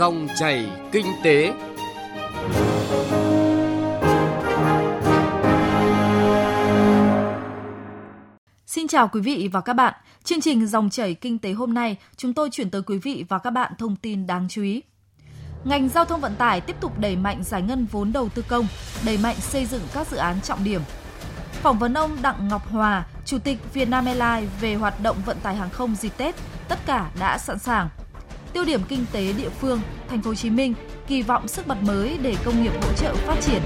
Dòng chảy kinh tế. Xin chào quý vị và các bạn. Chương trình Dòng chảy kinh tế hôm nay, chúng tôi chuyển tới quý vị và các bạn thông tin đáng chú ý. Ngành giao thông vận tải tiếp tục đẩy mạnh giải ngân vốn đầu tư công, đẩy mạnh xây dựng các dự án trọng điểm. Phỏng vấn ông Đặng Ngọc Hòa, Chủ tịch Vietnam Airlines về hoạt động vận tải hàng không dịp Tết, tất cả đã sẵn sàng. Tiêu điểm kinh tế địa phương, thành phố Hồ Chí Minh kỳ vọng sức bật mới để công nghiệp hỗ trợ phát triển.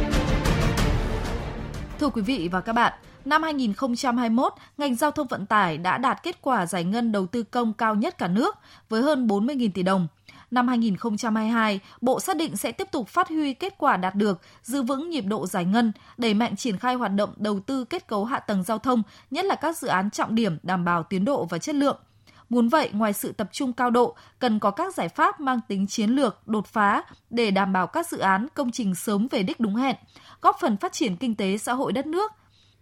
Thưa quý vị và các bạn, năm 2021, ngành giao thông vận tải đã đạt kết quả giải ngân đầu tư công cao nhất cả nước với hơn 40.000 tỷ đồng. Năm 2022, Bộ xác định sẽ tiếp tục phát huy kết quả đạt được, giữ vững nhịp độ giải ngân, đẩy mạnh triển khai hoạt động đầu tư kết cấu hạ tầng giao thông, nhất là các dự án trọng điểm đảm bảo tiến độ và chất lượng. Muốn vậy, ngoài sự tập trung cao độ, cần có các giải pháp mang tính chiến lược, đột phá để đảm bảo các dự án, công trình sớm về đích đúng hẹn, góp phần phát triển kinh tế xã hội đất nước.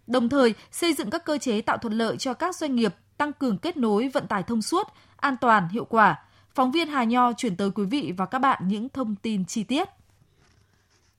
Đồng thời, xây dựng các cơ chế tạo thuận lợi cho các doanh nghiệp, tăng cường kết nối vận tải thông suốt, an toàn, hiệu quả. Phóng viên Hà Nho chuyển tới quý vị và các bạn những thông tin chi tiết.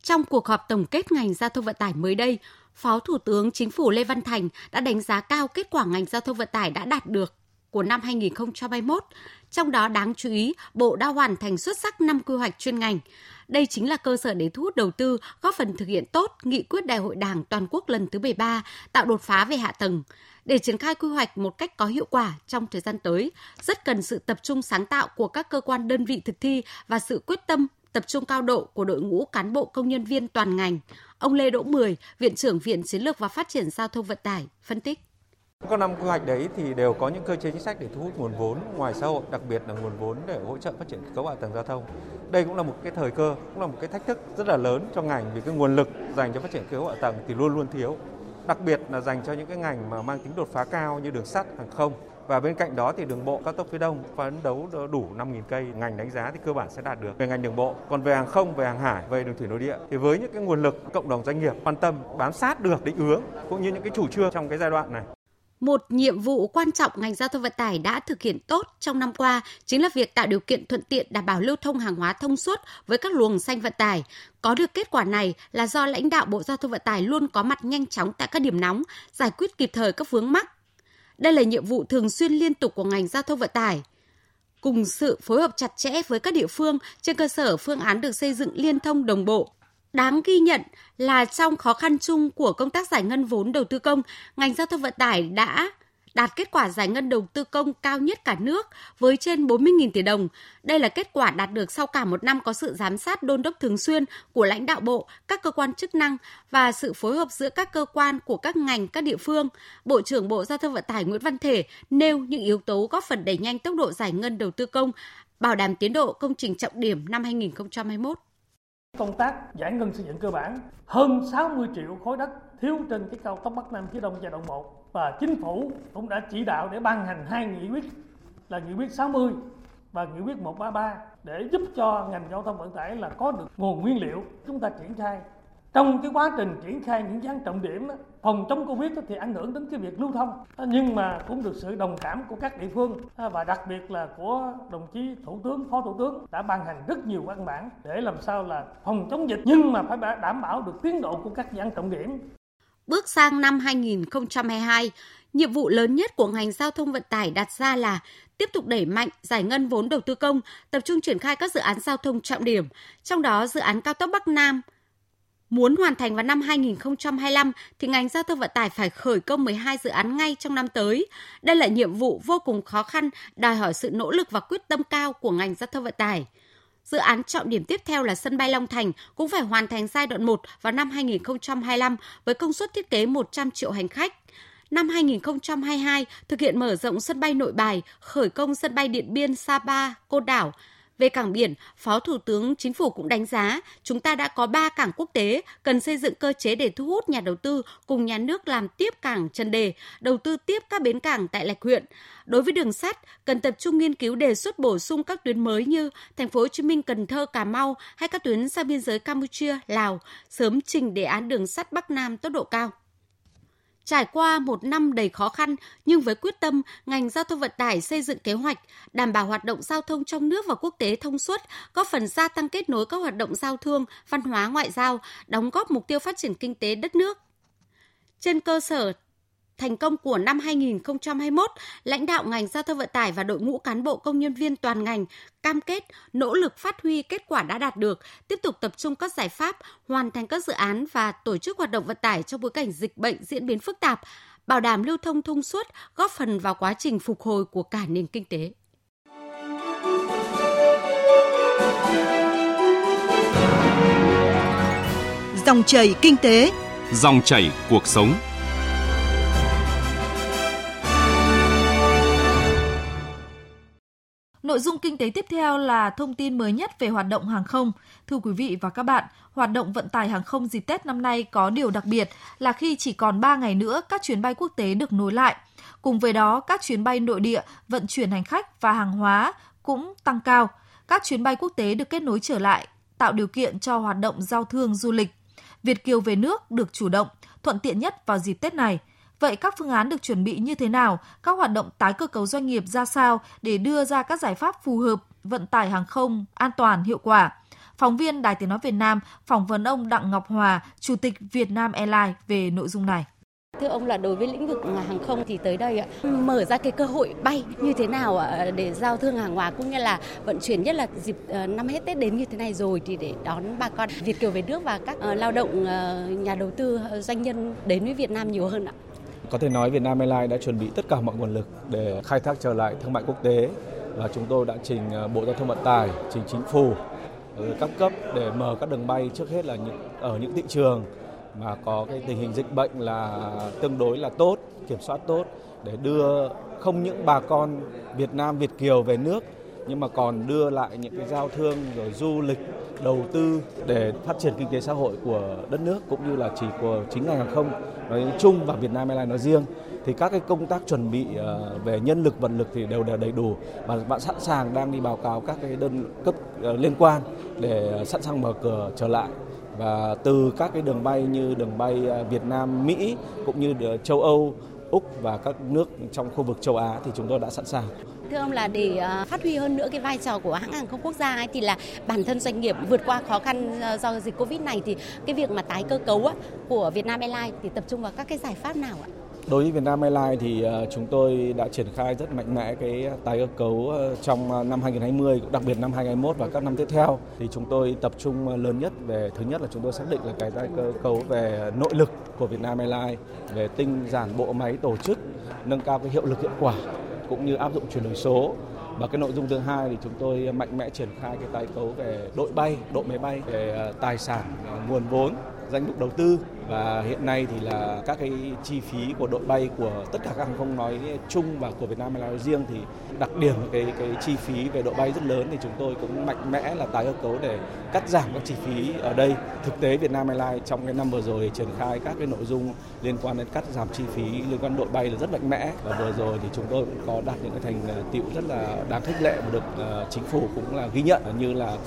Trong cuộc họp tổng kết ngành giao thông vận tải mới đây, Phó Thủ tướng Chính phủ Lê Văn Thành đã đánh giá cao kết quả ngành giao thông vận tải đã đạt được của năm 2021. Trong đó đáng chú ý, Bộ đã hoàn thành xuất sắc 5 quy hoạch chuyên ngành. Đây chính là cơ sở để thu hút đầu tư, góp phần thực hiện tốt nghị quyết Đại hội Đảng toàn quốc lần thứ 13, tạo đột phá về hạ tầng. Để triển khai quy hoạch một cách có hiệu quả trong thời gian tới, rất cần sự tập trung sáng tạo của các cơ quan đơn vị thực thi và sự quyết tâm tập trung cao độ của đội ngũ cán bộ công nhân viên toàn ngành. Ông Lê Đỗ Mười, Viện trưởng Viện Chiến lược và Phát triển Giao thông Vận tải, phân tích. Các năm quy hoạch đấy thì đều có những cơ chế chính sách để thu hút nguồn vốn ngoài xã hội, đặc biệt là nguồn vốn để hỗ trợ phát triển cấu hạ tầng giao thông. Đây cũng là một cái thời cơ, cũng là một cái thách thức rất là lớn cho ngành vì cái nguồn lực dành cho phát triển cấu hạ tầng thì luôn luôn thiếu. Đặc biệt là dành cho những cái ngành mà mang tính đột phá cao như đường sắt, hàng không. Và bên cạnh đó thì đường bộ cao tốc phía Đông phấn đấu đủ 5.000 cây, ngành đánh giá thì cơ bản sẽ đạt được về ngành đường bộ. Còn về hàng không, về hàng hải, về đường thủy nội địa thì với những cái nguồn lực cộng đồng doanh nghiệp quan tâm bám sát được định hướng cũng như những cái chủ trương trong cái giai đoạn này một nhiệm vụ quan trọng ngành giao thông vận tải đã thực hiện tốt trong năm qua chính là việc tạo điều kiện thuận tiện đảm bảo lưu thông hàng hóa thông suốt với các luồng xanh vận tải. Có được kết quả này là do lãnh đạo Bộ Giao thông Vận tải luôn có mặt nhanh chóng tại các điểm nóng, giải quyết kịp thời các vướng mắc. Đây là nhiệm vụ thường xuyên liên tục của ngành giao thông vận tải. Cùng sự phối hợp chặt chẽ với các địa phương trên cơ sở phương án được xây dựng liên thông đồng bộ, Đáng ghi nhận là trong khó khăn chung của công tác giải ngân vốn đầu tư công, ngành giao thông vận tải đã đạt kết quả giải ngân đầu tư công cao nhất cả nước với trên 40.000 tỷ đồng. Đây là kết quả đạt được sau cả một năm có sự giám sát đôn đốc thường xuyên của lãnh đạo bộ, các cơ quan chức năng và sự phối hợp giữa các cơ quan của các ngành, các địa phương. Bộ trưởng Bộ Giao thông Vận tải Nguyễn Văn Thể nêu những yếu tố góp phần đẩy nhanh tốc độ giải ngân đầu tư công, bảo đảm tiến độ công trình trọng điểm năm 2021. Công tác giải ngân xây dựng cơ bản, hơn 60 triệu khối đất thiếu trên cái cao tốc Bắc Nam phía Đông giai đoạn 1 và chính phủ cũng đã chỉ đạo để ban hành hai nghị quyết, là nghị quyết 60 và nghị quyết 133 để giúp cho ngành giao thông vận tải là có được nguồn nguyên liệu. Chúng ta triển khai trong cái quá trình triển khai những dự án trọng điểm đó, phòng chống covid thì ảnh hưởng đến cái việc lưu thông. À, nhưng mà cũng được sự đồng cảm của các địa phương à, và đặc biệt là của đồng chí thủ tướng phó thủ tướng đã ban hành rất nhiều văn bản để làm sao là phòng chống dịch nhưng mà phải đảm bảo được tiến độ của các dự án trọng điểm. Bước sang năm 2022, nhiệm vụ lớn nhất của ngành giao thông vận tải đặt ra là tiếp tục đẩy mạnh giải ngân vốn đầu tư công, tập trung triển khai các dự án giao thông trọng điểm, trong đó dự án cao tốc Bắc Nam, Muốn hoàn thành vào năm 2025 thì ngành giao thông vận tải phải khởi công 12 dự án ngay trong năm tới. Đây là nhiệm vụ vô cùng khó khăn, đòi hỏi sự nỗ lực và quyết tâm cao của ngành giao thông vận tải. Dự án trọng điểm tiếp theo là sân bay Long Thành cũng phải hoàn thành giai đoạn 1 vào năm 2025 với công suất thiết kế 100 triệu hành khách. Năm 2022, thực hiện mở rộng sân bay nội bài, khởi công sân bay Điện Biên, Sapa, Côn Đảo, về cảng biển, Phó Thủ tướng Chính phủ cũng đánh giá chúng ta đã có 3 cảng quốc tế, cần xây dựng cơ chế để thu hút nhà đầu tư cùng nhà nước làm tiếp cảng Trần Đề, đầu tư tiếp các bến cảng tại Lạch huyện. Đối với đường sắt, cần tập trung nghiên cứu đề xuất bổ sung các tuyến mới như thành phố Hồ Chí Minh, Cần Thơ, Cà Mau hay các tuyến sang biên giới Campuchia, Lào, sớm trình đề án đường sắt Bắc Nam tốc độ cao. Trải qua một năm đầy khó khăn, nhưng với quyết tâm, ngành giao thông vận tải xây dựng kế hoạch, đảm bảo hoạt động giao thông trong nước và quốc tế thông suốt, góp phần gia tăng kết nối các hoạt động giao thương, văn hóa ngoại giao, đóng góp mục tiêu phát triển kinh tế đất nước. Trên cơ sở thành công của năm 2021, lãnh đạo ngành giao thông vận tải và đội ngũ cán bộ công nhân viên toàn ngành cam kết nỗ lực phát huy kết quả đã đạt được, tiếp tục tập trung các giải pháp, hoàn thành các dự án và tổ chức hoạt động vận tải trong bối cảnh dịch bệnh diễn biến phức tạp, bảo đảm lưu thông thông suốt, góp phần vào quá trình phục hồi của cả nền kinh tế. Dòng chảy kinh tế, dòng chảy cuộc sống. Nội dung kinh tế tiếp theo là thông tin mới nhất về hoạt động hàng không. Thưa quý vị và các bạn, hoạt động vận tải hàng không dịp Tết năm nay có điều đặc biệt là khi chỉ còn 3 ngày nữa các chuyến bay quốc tế được nối lại. Cùng với đó, các chuyến bay nội địa vận chuyển hành khách và hàng hóa cũng tăng cao. Các chuyến bay quốc tế được kết nối trở lại, tạo điều kiện cho hoạt động giao thương du lịch. Việt kiều về nước được chủ động, thuận tiện nhất vào dịp Tết này – Vậy các phương án được chuẩn bị như thế nào? Các hoạt động tái cơ cấu doanh nghiệp ra sao để đưa ra các giải pháp phù hợp vận tải hàng không an toàn hiệu quả? Phóng viên Đài Tiếng Nói Việt Nam phỏng vấn ông Đặng Ngọc Hòa, Chủ tịch Việt Nam Airlines về nội dung này. Thưa ông là đối với lĩnh vực hàng không thì tới đây mở ra cái cơ hội bay như thế nào để giao thương hàng hóa cũng như là vận chuyển nhất là dịp ờ, năm hết Tết đến như thế này rồi thì để đón bà con Việt kiều về nước và các ờ, lao động ờ, nhà đầu tư doanh nhân đến với Việt Nam nhiều hơn ạ. Có thể nói Vietnam Airlines đã chuẩn bị tất cả mọi nguồn lực để khai thác trở lại thương mại quốc tế và chúng tôi đã trình ờ, Bộ Giao thông Vận tải, trình chính phủ ừ, các cấp để mở các đường bay trước hết là những ở những thị trường mà có cái tình hình dịch bệnh là tương đối là tốt, kiểm soát tốt để đưa không những bà con Việt Nam Việt kiều về nước nhưng mà còn đưa lại những cái giao thương rồi du lịch đầu tư để phát triển kinh tế xã hội của đất nước cũng như là chỉ của chính ngành hàng không nói chung và Việt Nam Airlines nói riêng, thì các cái công tác chuẩn bị ờ, về nhân lực vật lực thì đều đều đầy đủ. Và bạn sẵn sàng đang đi báo cáo các cái đơn cấp ờ, liên quan để ờ, sẵn sàng mở cửa trở lại. Và từ các cái đường bay như đường bay Việt Nam, Mỹ cũng như châu Âu Úc và các nước trong khu vực châu Á thì chúng tôi đã sẵn sàng. Thưa ông là để ờ, phát huy hơn nữa cái vai trò của hãng hàng không quốc gia ấy, thì là bản thân doanh nghiệp vượt qua khó khăn ờ, do dịch Covid này thì cái việc mà tái cơ cấu á, của Vietnam Airlines thì tập trung vào các cái giải pháp nào ạ? Đối với Vietnam Airlines thì ờ, chúng tôi đã triển khai rất mạnh mẽ cái tái cơ cấu trong năm 2020, đặc biệt năm 2021 và các năm tiếp theo. Thì chúng tôi tập trung lớn nhất về thứ nhất là chúng tôi xác định là cái tái cơ cấu về nội lực của Vietnam Airlines, về tinh giản bộ máy tổ chức, nâng cao cái hiệu lực hiệu quả cũng như áp dụng chuyển đổi số. Và cái nội dung thứ hai thì chúng tôi mạnh mẽ triển khai cái tái cấu về đội bay, độ máy bay, về à, tài sản, à, nguồn vốn, danh mục đầu tư và hiện nay thì là các cái chi phí của đội bay của tất cả các hàng không nói chung và của Việt Nam nói riêng thì đặc điểm cái cái chi phí về đội bay rất lớn thì chúng tôi cũng mạnh mẽ là tái cơ cấu để cắt giảm các chi phí ở đây. Thực tế Việt Nam Airlines trong cái năm vừa rồi triển khai các cái nội dung liên quan đến cắt giảm chi phí, liên quan đội bay là rất mạnh mẽ và vừa rồi thì chúng tôi cũng có đạt những cái thành ờ, tựu rất là đáng khích lệ và được ờ, chính phủ cũng là ghi nhận như là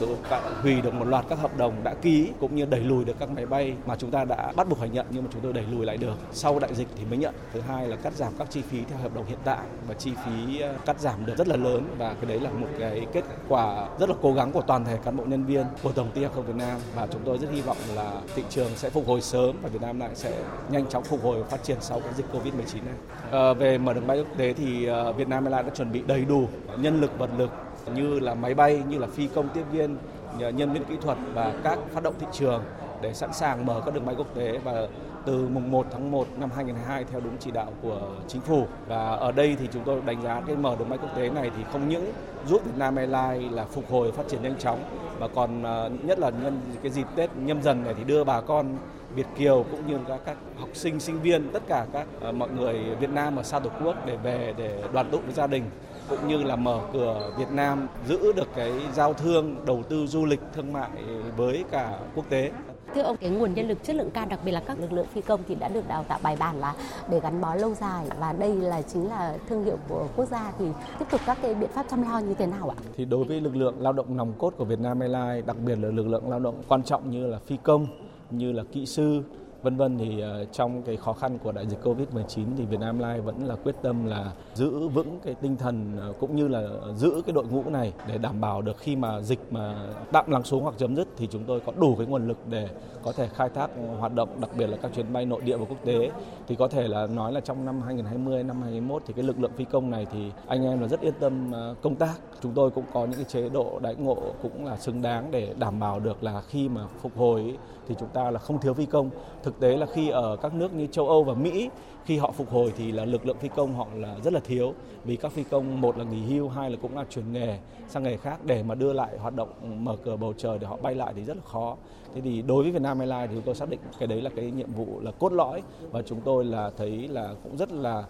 hủy được một loạt các hợp đồng đã ký cũng như đẩy lùi được các máy bay mà chúng ta đã bắt buộc phải nhận nhưng mà chúng tôi đẩy lùi lại được. Sau đại dịch thì mới nhận. Thứ hai là cắt giảm các chi phí theo hợp đồng hiện tại và chi phí ờ, cắt giảm được rất là lớn. Và cái đấy là một cái kết quả rất là cố gắng của toàn thể cán bộ nhân viên của tổng ty hàng không Việt Nam. Và chúng tôi rất hy vọng là thị trường sẽ phục hồi sớm và Việt Nam lại sẽ nhanh chóng phục hồi và phát triển sau cái dịch Covid-19 này. À, về mở đường bay quốc tế thì ờ, Việt Nam Airlines đã chuẩn bị đầy đủ nhân lực vật lực như là máy bay, như là phi công tiếp viên, nhân viên kỹ thuật và các phát động thị trường để sẵn sàng mở các đường bay quốc tế và từ mùng 1 tháng 1 năm 2022 theo đúng chỉ đạo của chính phủ. Và ở đây thì chúng tôi đánh giá cái mở đường bay quốc tế này thì không những giúp Việt Nam Airlines là phục hồi phát triển nhanh chóng mà còn ờ, nhất là nhân cái dịp Tết nhâm dần này thì đưa bà con Việt kiều cũng như các các học sinh sinh viên tất cả các uh, mọi người Việt Nam ở xa tổ quốc để về để đoàn tụ với gia đình cũng như là mở cửa Việt Nam giữ được cái giao thương đầu tư du lịch thương mại với cả quốc tế. Thưa ông, cái nguồn nhân lực chất lượng cao đặc biệt là các lực lượng phi công thì đã được đào tạo bài bản là để gắn bó lâu dài và đây là chính là thương hiệu của quốc gia thì tiếp tục các cái biện pháp chăm lo như thế nào ạ? Thì đối với lực lượng lao động nòng cốt của Việt Nam Airlines, đặc biệt là lực lượng lao động quan trọng như là phi công, như là kỹ sư vân vân thì ờ, trong cái khó khăn của đại dịch Covid-19 thì Việt Nam Lai vẫn là quyết tâm là giữ vững cái tinh thần ờ, cũng như là giữ cái đội ngũ này để đảm bảo được khi mà dịch mà tạm lắng xuống hoặc chấm dứt thì chúng tôi có đủ cái nguồn lực để có thể khai thác ờ, hoạt động, đặc biệt là các chuyến bay nội địa và quốc tế thì có thể là nói là trong năm 2020 năm 2021 thì cái lực lượng phi công này thì anh em là rất yên tâm công tác chúng tôi cũng có những cái chế độ đãi ngộ cũng là xứng đáng để đảm bảo được là khi mà phục hồi thì chúng ta là không thiếu phi công. Thực tế là khi ở các nước như châu Âu và Mỹ, khi họ phục hồi thì là lực lượng phi công họ là rất là thiếu. Vì các phi công một là nghỉ hưu, hai là cũng là chuyển nghề sang nghề khác. Để mà đưa lại hoạt động mở cửa bầu trời để họ bay lại thì rất là khó. Thế thì đối với Vietnam Airlines thì chúng tôi xác định cái đấy là cái nhiệm vụ là cốt lõi. Và chúng tôi là thấy là cũng rất là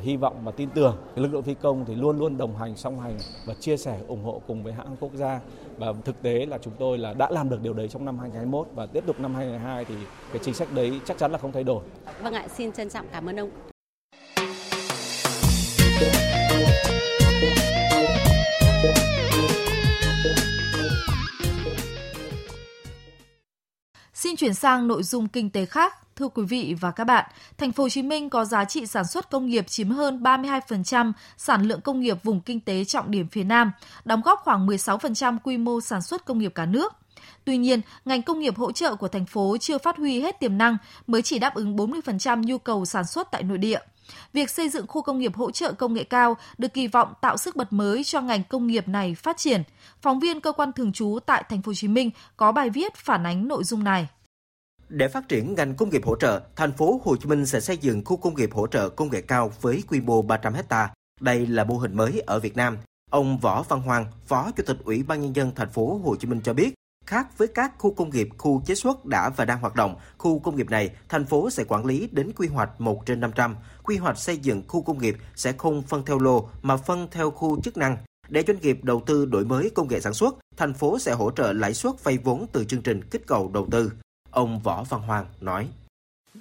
hy vọng và tin tưởng lực lượng phi công thì luôn luôn đồng hành song hành và chia sẻ ủng hộ cùng với hãng quốc gia và thực tế là chúng tôi là đã làm được điều đấy trong năm 2021 và tiếp tục năm 2022 thì cái chính sách đấy chắc chắn là không thay đổi. Vâng ạ, xin trân trọng cảm ơn ông. Xin chuyển sang nội dung kinh tế khác. Thưa quý vị và các bạn, thành phố Hồ Chí Minh có giá trị sản xuất công nghiệp chiếm hơn 32% sản lượng công nghiệp vùng kinh tế trọng điểm phía Nam, đóng góp khoảng 16% quy mô sản xuất công nghiệp cả nước. Tuy nhiên, ngành công nghiệp hỗ trợ của thành phố chưa phát huy hết tiềm năng, mới chỉ đáp ứng 40% nhu cầu sản xuất tại nội địa. Việc xây dựng khu công nghiệp hỗ trợ công nghệ cao được kỳ vọng tạo sức bật mới cho ngành công nghiệp này phát triển. Phóng viên cơ quan thường trú tại thành phố Hồ Chí Minh có bài viết phản ánh nội dung này. Để phát triển ngành công nghiệp hỗ trợ, thành phố Hồ Chí Minh sẽ xây dựng khu công nghiệp hỗ trợ công nghệ cao với quy mô 300 hecta. Đây là mô hình mới ở Việt Nam. Ông Võ Văn Hoàng, Phó Chủ tịch Ủy ban nhân dân thành phố Hồ Chí Minh cho biết, khác với các khu công nghiệp, khu chế xuất đã và đang hoạt động, khu công nghiệp này thành phố sẽ quản lý đến quy hoạch 1 trên 500. Quy hoạch xây dựng khu công nghiệp sẽ không phân theo lô mà phân theo khu chức năng. Để doanh nghiệp đầu tư đổi mới công nghệ sản xuất, thành phố sẽ hỗ trợ lãi suất vay vốn từ chương trình kích cầu đầu tư. Ông Võ Văn Hoàng nói.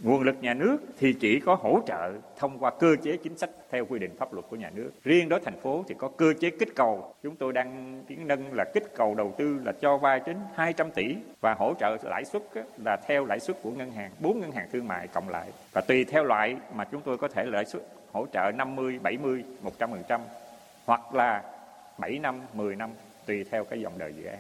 Nguồn lực nhà nước thì chỉ có hỗ trợ thông qua cơ chế chính sách theo quy định pháp luật của nhà nước. Riêng đối thành phố thì có cơ chế kích cầu. Chúng tôi đang tiến nâng là kích cầu đầu tư là cho vay đến 200 tỷ và hỗ trợ lãi suất là theo lãi suất của ngân hàng, bốn ngân hàng thương mại cộng lại. Và tùy theo loại mà chúng tôi có thể lãi suất hỗ trợ 50, 70, 100% hoặc là 7 năm, 10 năm tùy theo cái dòng đời dự án.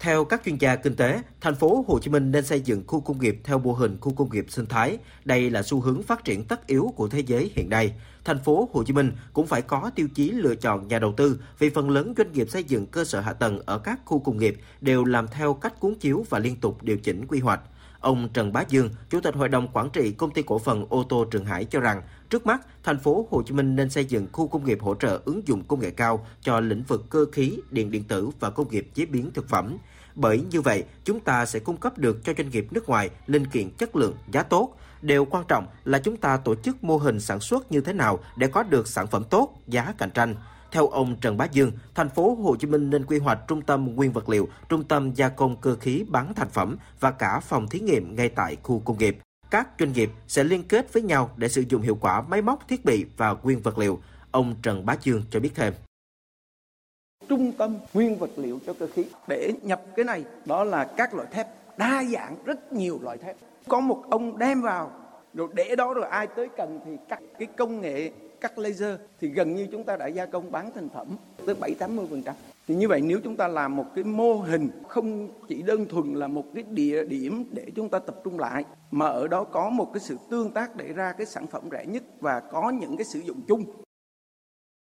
Theo các chuyên gia kinh tế, thành phố Hồ Chí Minh nên xây dựng khu công nghiệp theo mô hình khu công nghiệp sinh thái. Đây là xu hướng phát triển tất yếu của thế giới hiện nay. Thành phố Hồ Chí Minh cũng phải có tiêu chí lựa chọn nhà đầu tư vì phần lớn doanh nghiệp xây dựng cơ sở hạ tầng ở các khu công nghiệp đều làm theo cách cuốn chiếu và liên tục điều chỉnh quy hoạch. Ông Trần Bá Dương, Chủ tịch Hội đồng Quản trị Công ty Cổ phần ô tô Trường Hải cho rằng, trước mắt, thành phố Hồ Chí Minh nên xây dựng khu công nghiệp hỗ trợ ứng dụng công nghệ cao cho lĩnh vực cơ khí, điện điện tử và công nghiệp chế biến thực phẩm. Bởi như vậy, chúng ta sẽ cung cấp được cho doanh nghiệp nước ngoài linh kiện chất lượng, giá tốt. Điều quan trọng là chúng ta tổ chức mô hình sản xuất như thế nào để có được sản phẩm tốt, giá cạnh tranh. Theo ông Trần Bá Dương, thành phố Hồ Chí Minh nên quy hoạch trung tâm nguyên vật liệu, trung tâm gia công cơ khí bán thành phẩm và cả phòng thí nghiệm ngay tại khu công nghiệp. Các doanh nghiệp sẽ liên kết với nhau để sử dụng hiệu quả máy móc, thiết bị và nguyên vật liệu. Ông Trần Bá Dương cho biết thêm. Trung tâm nguyên vật liệu cho cơ khí. Để nhập cái này đó là các loại thép. Đa dạng rất nhiều loại thép. Có một ông đem vào rồi để đó rồi ai tới cần thì cắt. Cái công nghệ cắt laser thì gần như chúng ta đã gia công bán thành phẩm tới 7 80 phần trăm. Thì như vậy nếu chúng ta làm một cái mô hình không chỉ đơn thuần là một cái địa điểm để chúng ta tập trung lại, mà ở đó có một cái sự tương tác để ra cái sản phẩm rẻ nhất và có những cái sử dụng chung.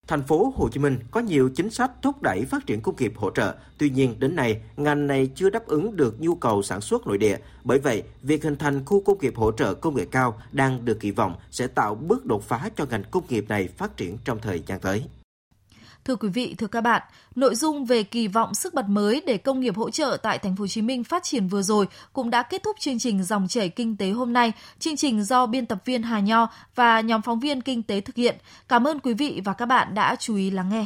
Thành phố Hồ Chí Minh có nhiều chính sách thúc đẩy phát triển công nghiệp hỗ trợ, tuy nhiên đến nay ngành này chưa đáp ứng được nhu cầu sản xuất nội địa. Bởi vậy, việc hình thành khu công nghiệp hỗ trợ công nghệ cao đang được kỳ vọng sẽ tạo bước đột phá cho ngành công nghiệp này phát triển trong thời gian tới. Thưa quý vị, thưa các bạn, nội dung về kỳ vọng sức bật mới để công nghiệp hỗ trợ tại thành phố Hồ Chí Minh phát triển vừa rồi cũng đã kết thúc chương trình dòng chảy kinh tế hôm nay. Chương trình do biên tập viên Hà Nho và nhóm phóng viên kinh tế thực hiện. Cảm ơn quý vị và các bạn đã chú ý lắng nghe.